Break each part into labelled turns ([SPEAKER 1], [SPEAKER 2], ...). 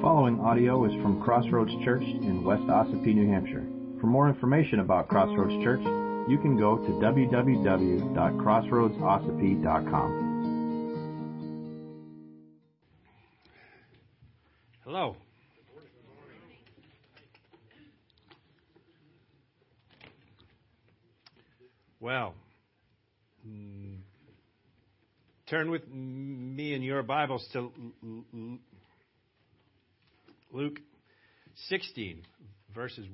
[SPEAKER 1] following audio is from Crossroads Church in West Ossipee, New Hampshire. For more information about Crossroads Church, you can go to www.crossroadsossipee.com.
[SPEAKER 2] Hello. Well, mm, turn with me in your Bibles to Luke 16, verses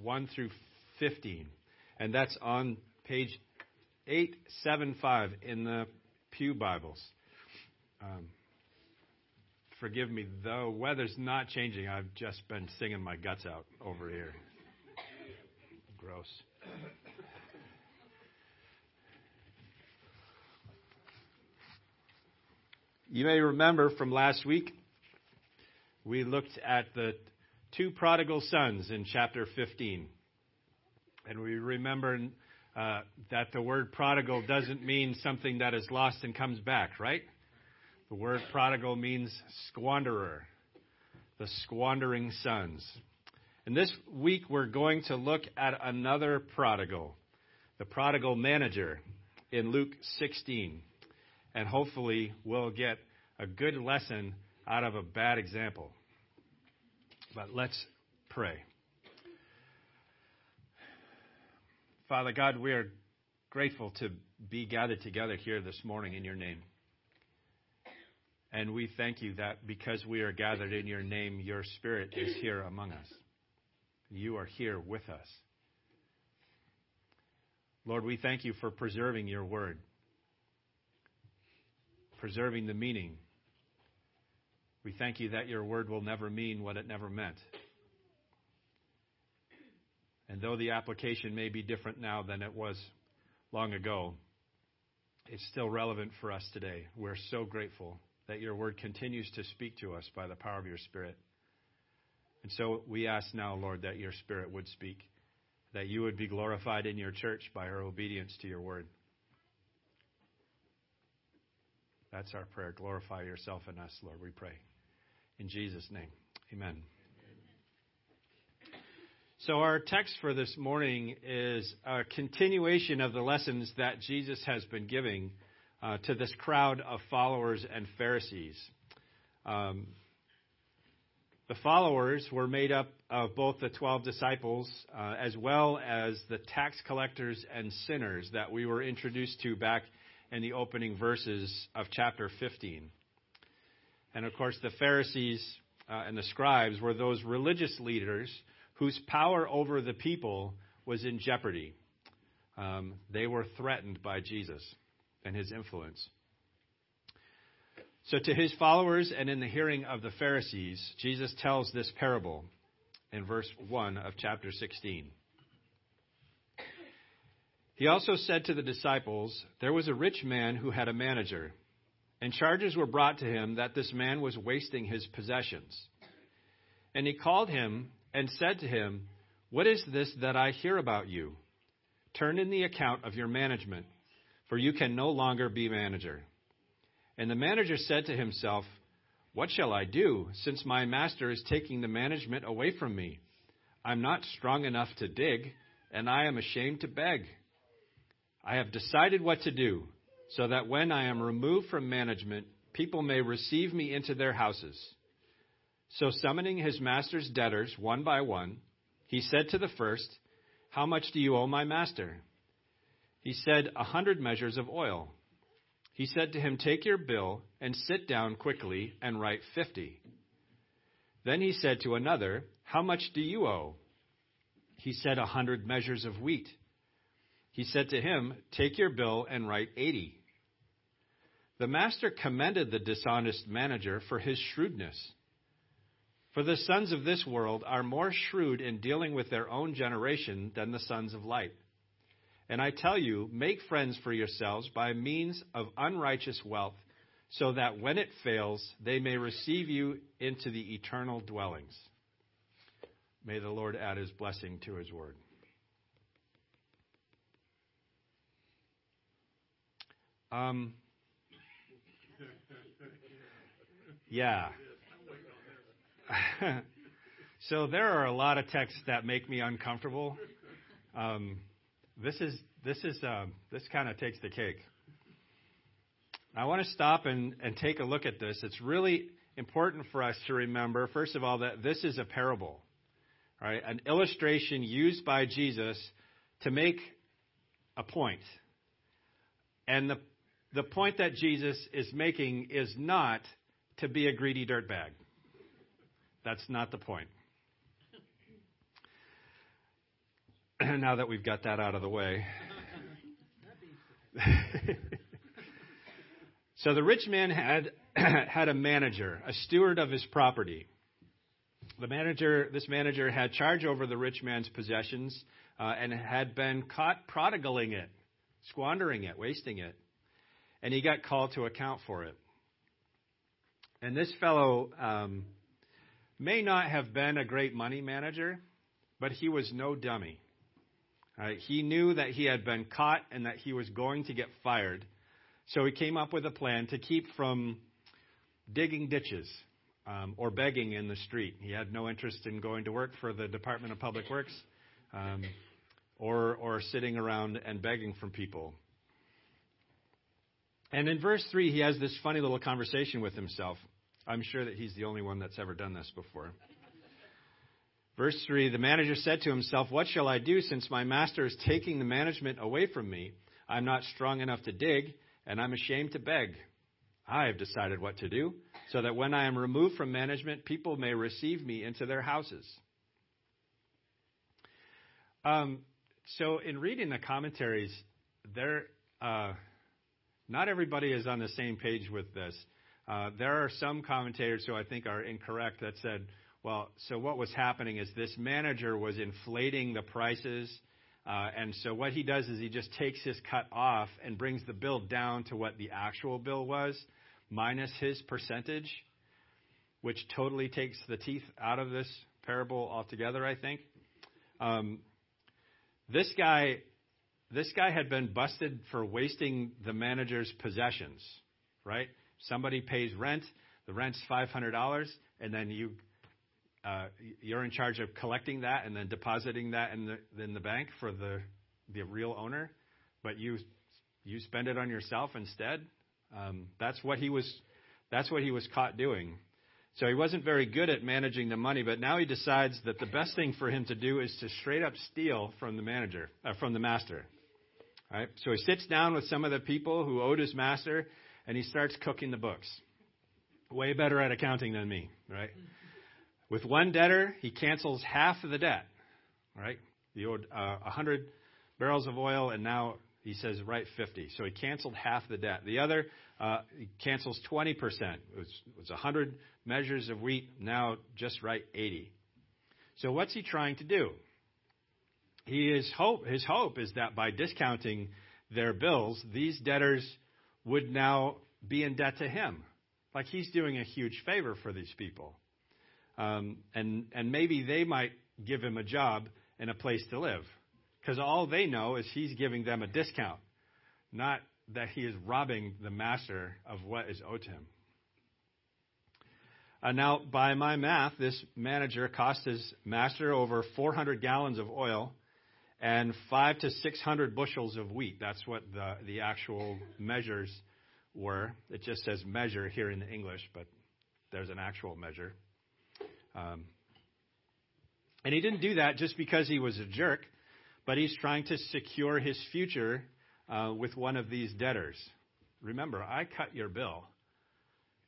[SPEAKER 2] 1 through 15. And that's on page 875 in the Pew Bibles. Um, forgive me, the weather's not changing. I've just been singing my guts out over here. Gross. You may remember from last week, we looked at the two prodigal sons in chapter 15. And we remember uh, that the word prodigal doesn't mean something that is lost and comes back, right? The word prodigal means squanderer, the squandering sons. And this week we're going to look at another prodigal, the prodigal manager in Luke 16 and hopefully we'll get a good lesson out of a bad example. But let's pray. Father God, we are grateful to be gathered together here this morning in your name. And we thank you that because we are gathered in your name, your spirit is here among us. You are here with us. Lord, we thank you for preserving your word preserving the meaning. We thank you that your word will never mean what it never meant. And though the application may be different now than it was long ago, it's still relevant for us today. We're so grateful that your word continues to speak to us by the power of your spirit. And so we ask now, Lord, that your spirit would speak, that you would be glorified in your church by our obedience to your word. That's our prayer. Glorify yourself in us, Lord, we pray. In Jesus' name, amen. So, our text for this morning is a continuation of the lessons that Jesus has been giving uh, to this crowd of followers and Pharisees. Um, the followers were made up of both the 12 disciples uh, as well as the tax collectors and sinners that we were introduced to back in the opening verses of chapter 15. And of course, the Pharisees uh, and the scribes were those religious leaders whose power over the people was in jeopardy. Um, they were threatened by Jesus and his influence. So, to his followers and in the hearing of the Pharisees, Jesus tells this parable in verse 1 of chapter 16. He also said to the disciples, There was a rich man who had a manager, and charges were brought to him that this man was wasting his possessions. And he called him and said to him, What is this that I hear about you? Turn in the account of your management, for you can no longer be manager. And the manager said to himself, What shall I do, since my master is taking the management away from me? I'm not strong enough to dig, and I am ashamed to beg. I have decided what to do so that when I am removed from management, people may receive me into their houses. So, summoning his master's debtors one by one, he said to the first, How much do you owe my master? He said, A hundred measures of oil. He said to him, Take your bill and sit down quickly and write fifty. Then he said to another, How much do you owe? He said, A hundred measures of wheat. He said to him, Take your bill and write 80. The master commended the dishonest manager for his shrewdness. For the sons of this world are more shrewd in dealing with their own generation than the sons of light. And I tell you, make friends for yourselves by means of unrighteous wealth, so that when it fails, they may receive you into the eternal dwellings. May the Lord add his blessing to his word. Um, yeah. so there are a lot of texts that make me uncomfortable. Um, this is this is uh, this kind of takes the cake. I want to stop and, and take a look at this. It's really important for us to remember, first of all, that this is a parable, right? An illustration used by Jesus to make a point. And the the point that Jesus is making is not to be a greedy dirtbag. That's not the point. now that we've got that out of the way. so the rich man had had a manager, a steward of his property. The manager, this manager had charge over the rich man's possessions uh, and had been caught prodigaling it, squandering it, wasting it and he got called to account for it. And this fellow um, may not have been a great money manager, but he was no dummy. He knew that he had been caught and that he was going to get fired. So he came up with a plan to keep from digging ditches um, or begging in the street. He had no interest in going to work for the Department of Public Works um, or, or sitting around and begging from people. And in verse 3, he has this funny little conversation with himself. I'm sure that he's the only one that's ever done this before. Verse 3 The manager said to himself, What shall I do since my master is taking the management away from me? I'm not strong enough to dig, and I'm ashamed to beg. I have decided what to do, so that when I am removed from management, people may receive me into their houses. Um, so, in reading the commentaries, there. Uh, not everybody is on the same page with this. Uh, there are some commentators who I think are incorrect that said, well, so what was happening is this manager was inflating the prices. Uh, and so what he does is he just takes his cut off and brings the bill down to what the actual bill was, minus his percentage, which totally takes the teeth out of this parable altogether, I think. Um, this guy this guy had been busted for wasting the manager's possessions, right? Somebody pays rent, the rent's $500, and then you uh, you're in charge of collecting that and then depositing that in the in the bank for the the real owner, but you you spend it on yourself instead. Um, that's what he was that's what he was caught doing. So he wasn't very good at managing the money, but now he decides that the best thing for him to do is to straight up steal from the manager, uh, from the master. Right? So he sits down with some of the people who owed his master, and he starts cooking the books. Way better at accounting than me, right? With one debtor, he cancels half of the debt, right? He owed uh, 100 barrels of oil, and now he says, right, 50. So he canceled half the debt. The other, uh, he cancels 20%. It was, it was 100 measures of wheat, now just right 80. So what's he trying to do? He is hope, his hope is that by discounting their bills, these debtors would now be in debt to him. Like he's doing a huge favor for these people. Um, and, and maybe they might give him a job and a place to live. Because all they know is he's giving them a discount, not that he is robbing the master of what is owed to him. Uh, now, by my math, this manager cost his master over 400 gallons of oil and five to six hundred bushels of wheat. That's what the, the actual measures were. It just says measure here in the English, but there's an actual measure. Um, and he didn't do that just because he was a jerk, but he's trying to secure his future uh, with one of these debtors. Remember, I cut your bill,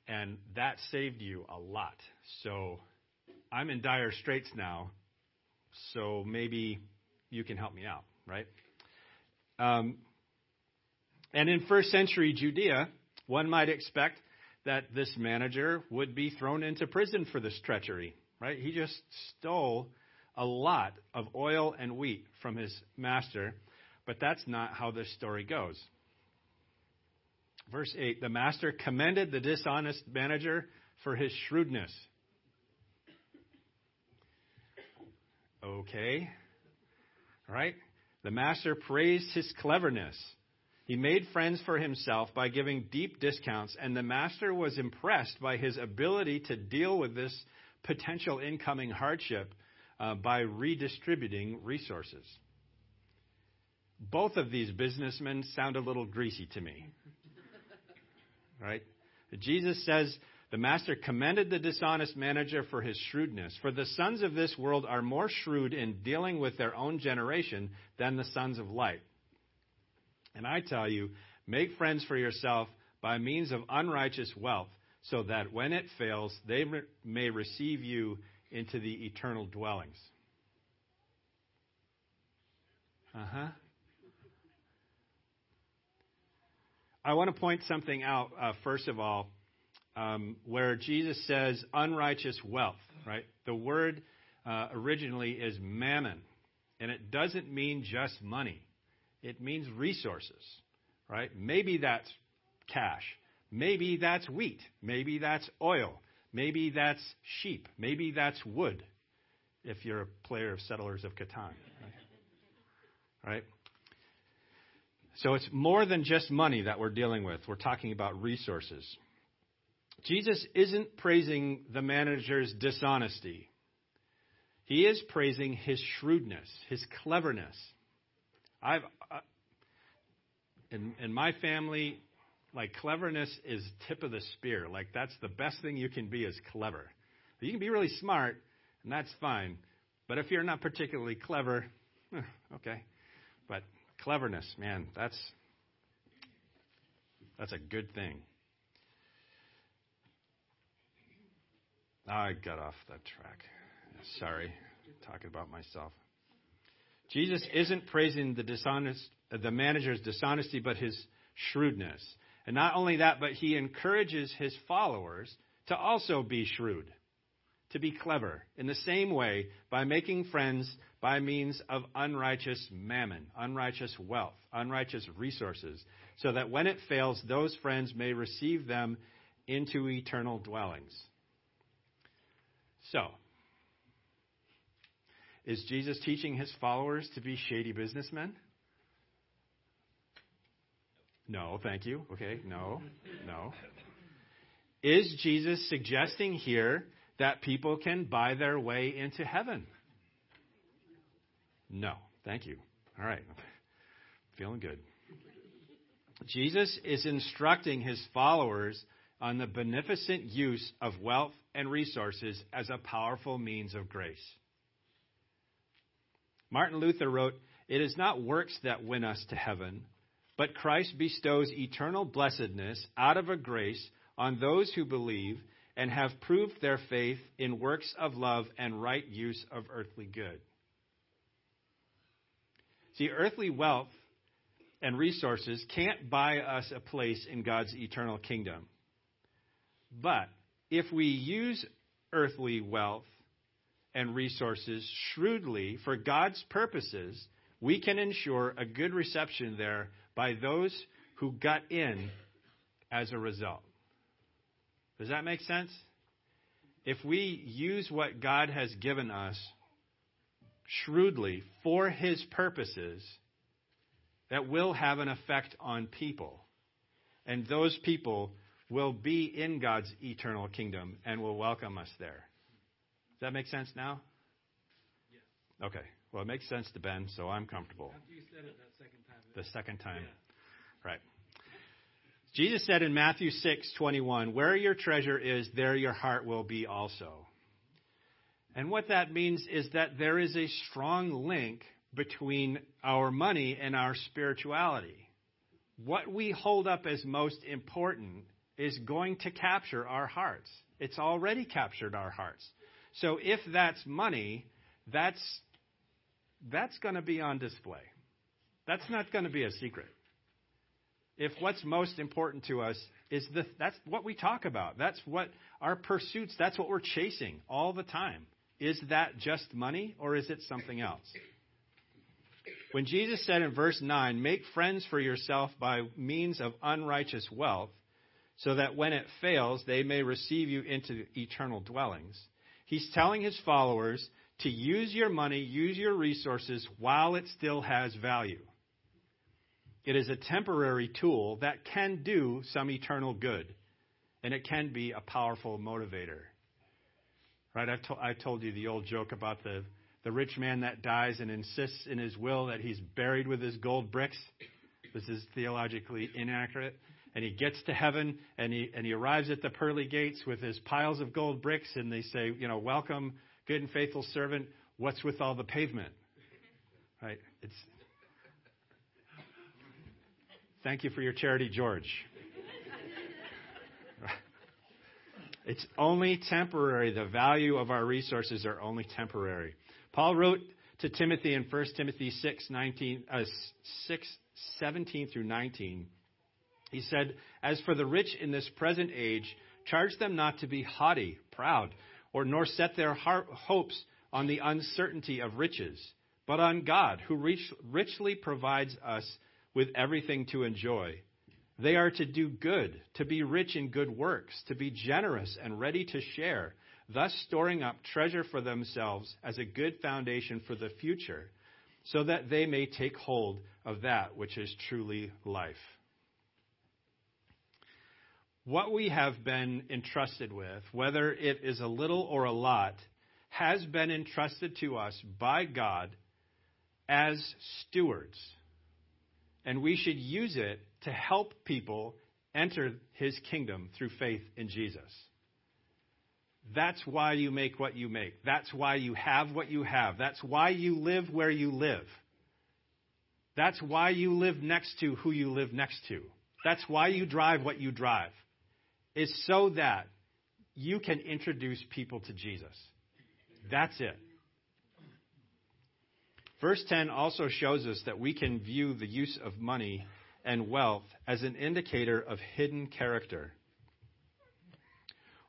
[SPEAKER 2] and that saved you a lot. So I'm in dire straits now. So maybe you can help me out, right? Um, and in first century Judea, one might expect that this manager would be thrown into prison for this treachery, right? He just stole a lot of oil and wheat from his master, but that's not how this story goes. Verse 8 The master commended the dishonest manager for his shrewdness. Okay, right? The master praised his cleverness. He made friends for himself by giving deep discounts, and the master was impressed by his ability to deal with this potential incoming hardship uh, by redistributing resources. Both of these businessmen sound a little greasy to me. right? Jesus says the master commended the dishonest manager for his shrewdness. For the sons of this world are more shrewd in dealing with their own generation than the sons of light. And I tell you, make friends for yourself by means of unrighteous wealth, so that when it fails, they re- may receive you into the eternal dwellings. Uh huh. I want to point something out, uh, first of all, um, where Jesus says unrighteous wealth, right? The word uh, originally is mammon, and it doesn't mean just money, it means resources, right? Maybe that's cash. Maybe that's wheat. Maybe that's oil. Maybe that's sheep. Maybe that's wood, if you're a player of Settlers of Catan. Right? right? So it's more than just money that we're dealing with. We're talking about resources. Jesus isn't praising the manager's dishonesty. He is praising his shrewdness, his cleverness. I've uh, in in my family, like cleverness is tip of the spear. Like that's the best thing you can be is clever. You can be really smart, and that's fine. But if you're not particularly clever, eh, okay. But Cleverness, man, that's that's a good thing. I got off that track. Sorry, talking about myself. Jesus isn't praising the dishonest, the manager's dishonesty, but his shrewdness. And not only that, but he encourages his followers to also be shrewd to be clever in the same way by making friends by means of unrighteous mammon, unrighteous wealth, unrighteous resources, so that when it fails, those friends may receive them into eternal dwellings. So, is Jesus teaching his followers to be shady businessmen? No, thank you. Okay, no, no. Is Jesus suggesting here that people can buy their way into heaven? No. Thank you. All right. Feeling good. Jesus is instructing his followers on the beneficent use of wealth and resources as a powerful means of grace. Martin Luther wrote, It is not works that win us to heaven, but Christ bestows eternal blessedness out of a grace on those who believe and have proved their faith in works of love and right use of earthly good. See, earthly wealth and resources can't buy us a place in God's eternal kingdom. But if we use earthly wealth and resources shrewdly for God's purposes, we can ensure a good reception there by those who got in as a result. Does that make sense? If we use what God has given us shrewdly for His purposes, that will have an effect on people. And those people will be in God's eternal kingdom and will welcome us there. Does that make sense now?
[SPEAKER 3] Yes.
[SPEAKER 2] Okay. Well, it makes sense to Ben, so I'm comfortable.
[SPEAKER 3] After you said it that second time.
[SPEAKER 2] The second time.
[SPEAKER 3] Yeah.
[SPEAKER 2] Right. Jesus said in Matthew 6:21, "Where your treasure is, there your heart will be also." And what that means is that there is a strong link between our money and our spirituality. What we hold up as most important is going to capture our hearts. It's already captured our hearts. So if that's money, that's that's going to be on display. That's not going to be a secret if what's most important to us is the, that's what we talk about. That's what our pursuits, that's what we're chasing all the time. Is that just money or is it something else? When Jesus said in verse 9, make friends for yourself by means of unrighteous wealth, so that when it fails, they may receive you into eternal dwellings, he's telling his followers to use your money, use your resources while it still has value. It is a temporary tool that can do some eternal good, and it can be a powerful motivator. Right? I've to- I told you the old joke about the, the rich man that dies and insists in his will that he's buried with his gold bricks. This is theologically inaccurate. And he gets to heaven and he, and he arrives at the pearly gates with his piles of gold bricks and they say, you know, welcome, good and faithful servant. What's with all the pavement? Right? It's, thank you for your charity, George. It's only temporary. The value of our resources are only temporary. Paul wrote to Timothy in 1 Timothy 6, 19, uh, 6 17 through 19. He said, As for the rich in this present age, charge them not to be haughty, proud, or nor set their heart, hopes on the uncertainty of riches, but on God, who rich, richly provides us with everything to enjoy. They are to do good, to be rich in good works, to be generous and ready to share, thus storing up treasure for themselves as a good foundation for the future, so that they may take hold of that which is truly life. What we have been entrusted with, whether it is a little or a lot, has been entrusted to us by God as stewards. And we should use it to help people enter his kingdom through faith in Jesus. That's why you make what you make. That's why you have what you have. That's why you live where you live. That's why you live next to who you live next to. That's why you drive what you drive. Is so that you can introduce people to Jesus. That's it. Verse 10 also shows us that we can view the use of money and wealth as an indicator of hidden character.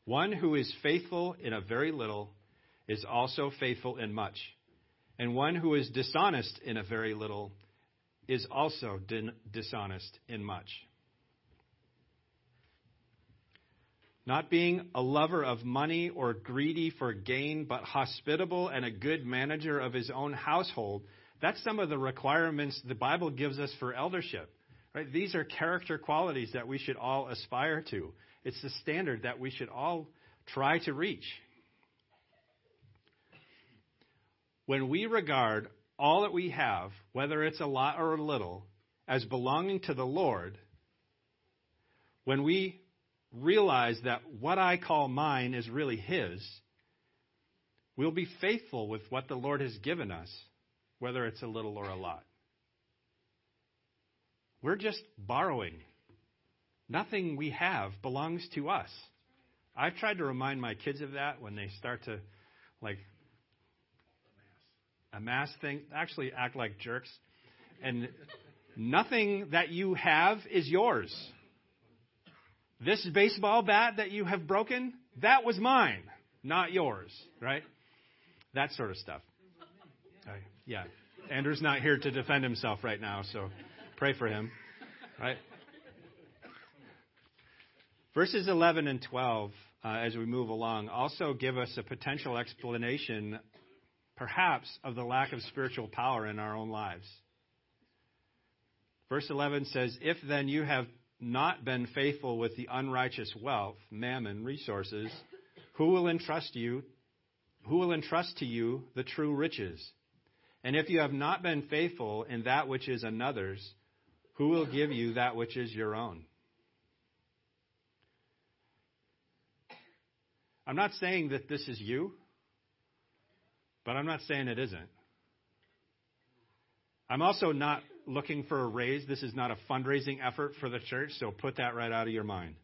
[SPEAKER 2] One who is faithful in a very little is also faithful in much. And one who is dishonest in a very little is also dishonest in much. Not being a lover of money or greedy for gain, but hospitable and a good manager of his own household. That's some of the requirements the Bible gives us for eldership. Right? These are character qualities that we should all aspire to. It's the standard that we should all try to reach. When we regard all that we have, whether it's a lot or a little, as belonging to the Lord, when we realize that what I call mine is really His, we'll be faithful with what the Lord has given us, whether it's a little or a lot. We're just borrowing. Nothing we have belongs to us. I've tried to remind my kids of that when they start to, like, amass things, actually act like jerks. And nothing that you have is yours. This baseball bat that you have broken, that was mine, not yours, right? That sort of stuff. Uh, yeah. Andrew's not here to defend himself right now, so Pray for him. Right? Verses 11 and 12, uh, as we move along, also give us a potential explanation, perhaps, of the lack of spiritual power in our own lives. Verse 11 says, If then you have not been faithful with the unrighteous wealth, mammon, resources, who will entrust you? Who will entrust to you the true riches? And if you have not been faithful in that which is another's, who will give you that which is your own? I'm not saying that this is you, but I'm not saying it isn't. I'm also not looking for a raise. This is not a fundraising effort for the church, so put that right out of your mind.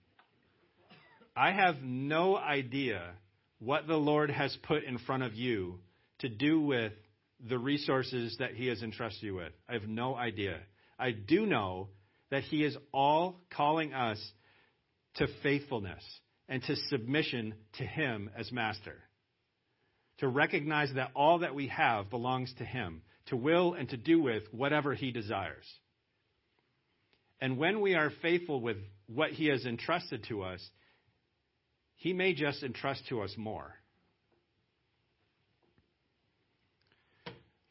[SPEAKER 2] I have no idea what the Lord has put in front of you to do with the resources that He has entrusted you with. I have no idea. I do know that He is all calling us to faithfulness and to submission to Him as Master. To recognize that all that we have belongs to Him, to will and to do with whatever He desires. And when we are faithful with what He has entrusted to us, He may just entrust to us more.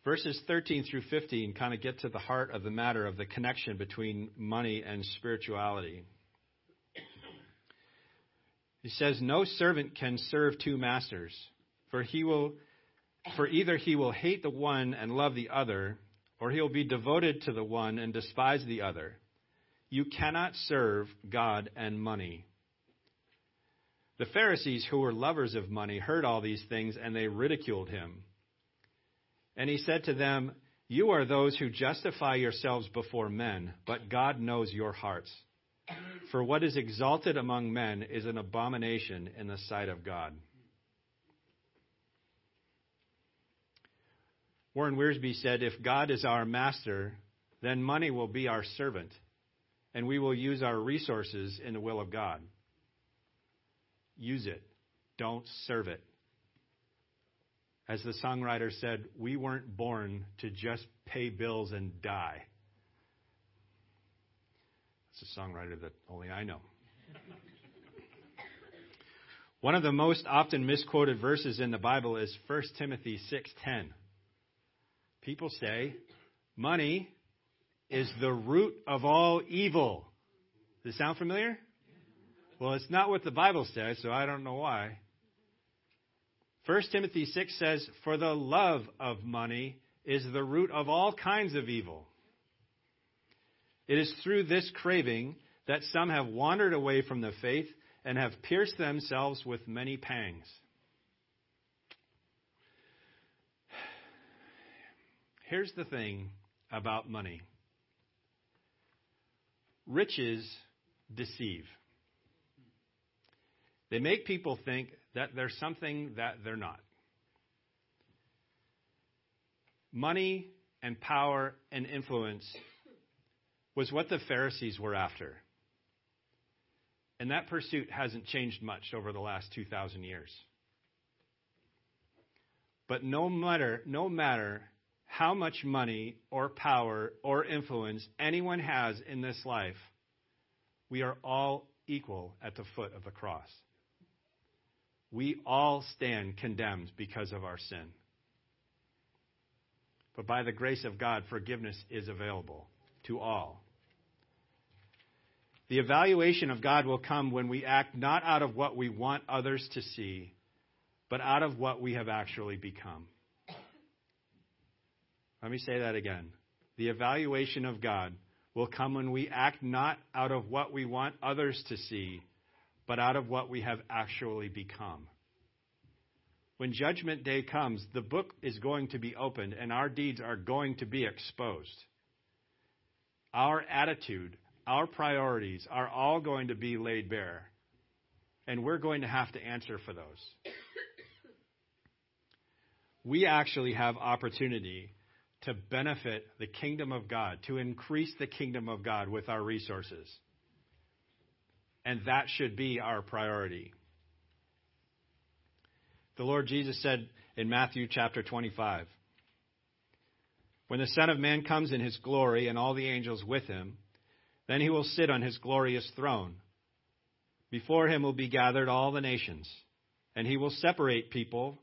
[SPEAKER 2] Verses 13 through 15 kind of get to the heart of the matter of the connection between money and spirituality. He says, No servant can serve two masters, For he will for either he will hate the one and love the other, or he will be devoted to the one and despise the other. You cannot serve God and money. The Pharisees, who were lovers of money, heard all these things, and they ridiculed him. And he said to them, You are those who justify yourselves before men, but God knows your hearts. For what is exalted among men is an abomination in the sight of God. Warren Wiersbe said, If God is our master, then money will be our servant, and we will use our resources in the will of God. Use it, don't serve it. As the songwriter said, we weren't born to just pay bills and die. It's a songwriter that only I know. One of the most often misquoted verses in the Bible is 1 Timothy 6:10. People say, "Money is the root of all evil." Does it sound familiar? Well, it's not what the Bible says, so I don't know why. 1 Timothy 6 says, For the love of money is the root of all kinds of evil. It is through this craving that some have wandered away from the faith and have pierced themselves with many pangs. Here's the thing about money riches deceive. They make people think that they're something that they're not. Money and power and influence was what the Pharisees were after. And that pursuit hasn't changed much over the last 2,000 years. But no matter, no matter how much money or power or influence anyone has in this life, we are all equal at the foot of the cross. We all stand condemned because of our sin. But by the grace of God, forgiveness is available to all. The evaluation of God will come when we act not out of what we want others to see, but out of what we have actually become. Let me say that again. The evaluation of God will come when we act not out of what we want others to see, but out of what we have actually become. When Judgment Day comes, the book is going to be opened and our deeds are going to be exposed. Our attitude, our priorities are all going to be laid bare, and we're going to have to answer for those. We actually have opportunity to benefit the kingdom of God, to increase the kingdom of God with our resources. And that should be our priority. The Lord Jesus said in Matthew chapter 25 When the Son of Man comes in his glory and all the angels with him, then he will sit on his glorious throne. Before him will be gathered all the nations, and he will separate people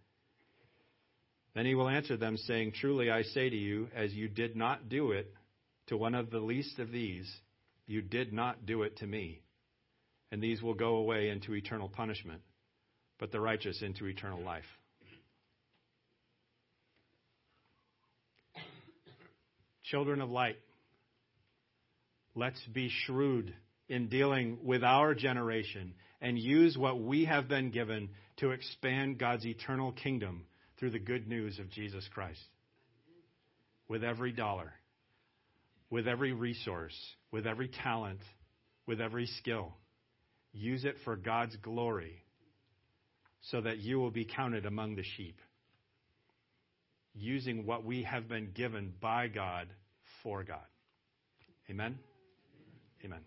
[SPEAKER 2] Then he will answer them, saying, Truly I say to you, as you did not do it to one of the least of these, you did not do it to me. And these will go away into eternal punishment, but the righteous into eternal life. Children of light, let's be shrewd in dealing with our generation and use what we have been given to expand God's eternal kingdom through the good news of Jesus Christ. With every dollar, with every resource, with every talent, with every skill. Use it for God's glory so that you will be counted among the sheep. Using what we have been given by God for God. Amen? Amen.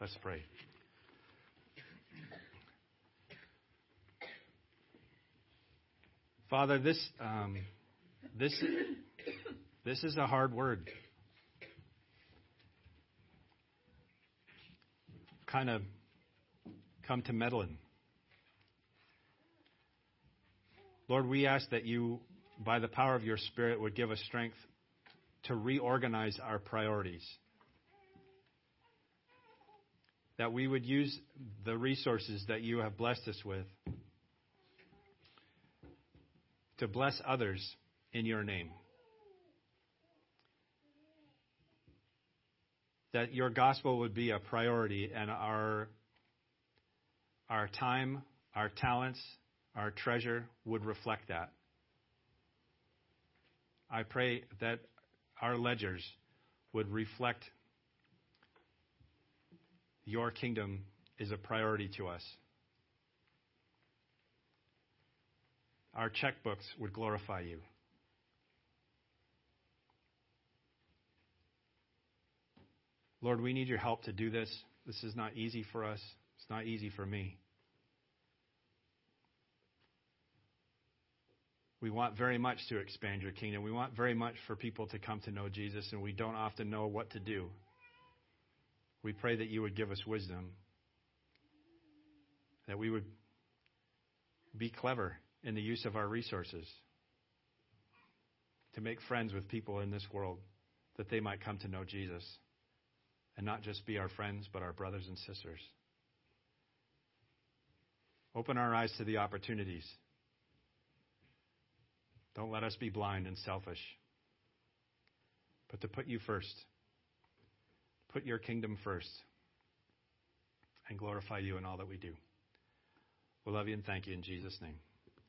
[SPEAKER 2] Let's pray. Father, this um, this this is a hard word. Kind of come to meddling. Lord, we ask that you, by the power of your Spirit, would give us strength to reorganize our priorities. That we would use the resources that you have blessed us with to bless others in your name. That your gospel would be a priority and our, our time, our talents, our treasure would reflect that. I pray that our ledgers would reflect your kingdom is a priority to us. Our checkbooks would glorify you. Lord, we need your help to do this. This is not easy for us. It's not easy for me. We want very much to expand your kingdom. We want very much for people to come to know Jesus, and we don't often know what to do. We pray that you would give us wisdom, that we would be clever in the use of our resources to make friends with people in this world that they might come to know Jesus and not just be our friends, but our brothers and sisters. Open our eyes to the opportunities. Don't let us be blind and selfish, but to put you first. Put your kingdom first and glorify you in all that we do. We love you and thank you in Jesus' name.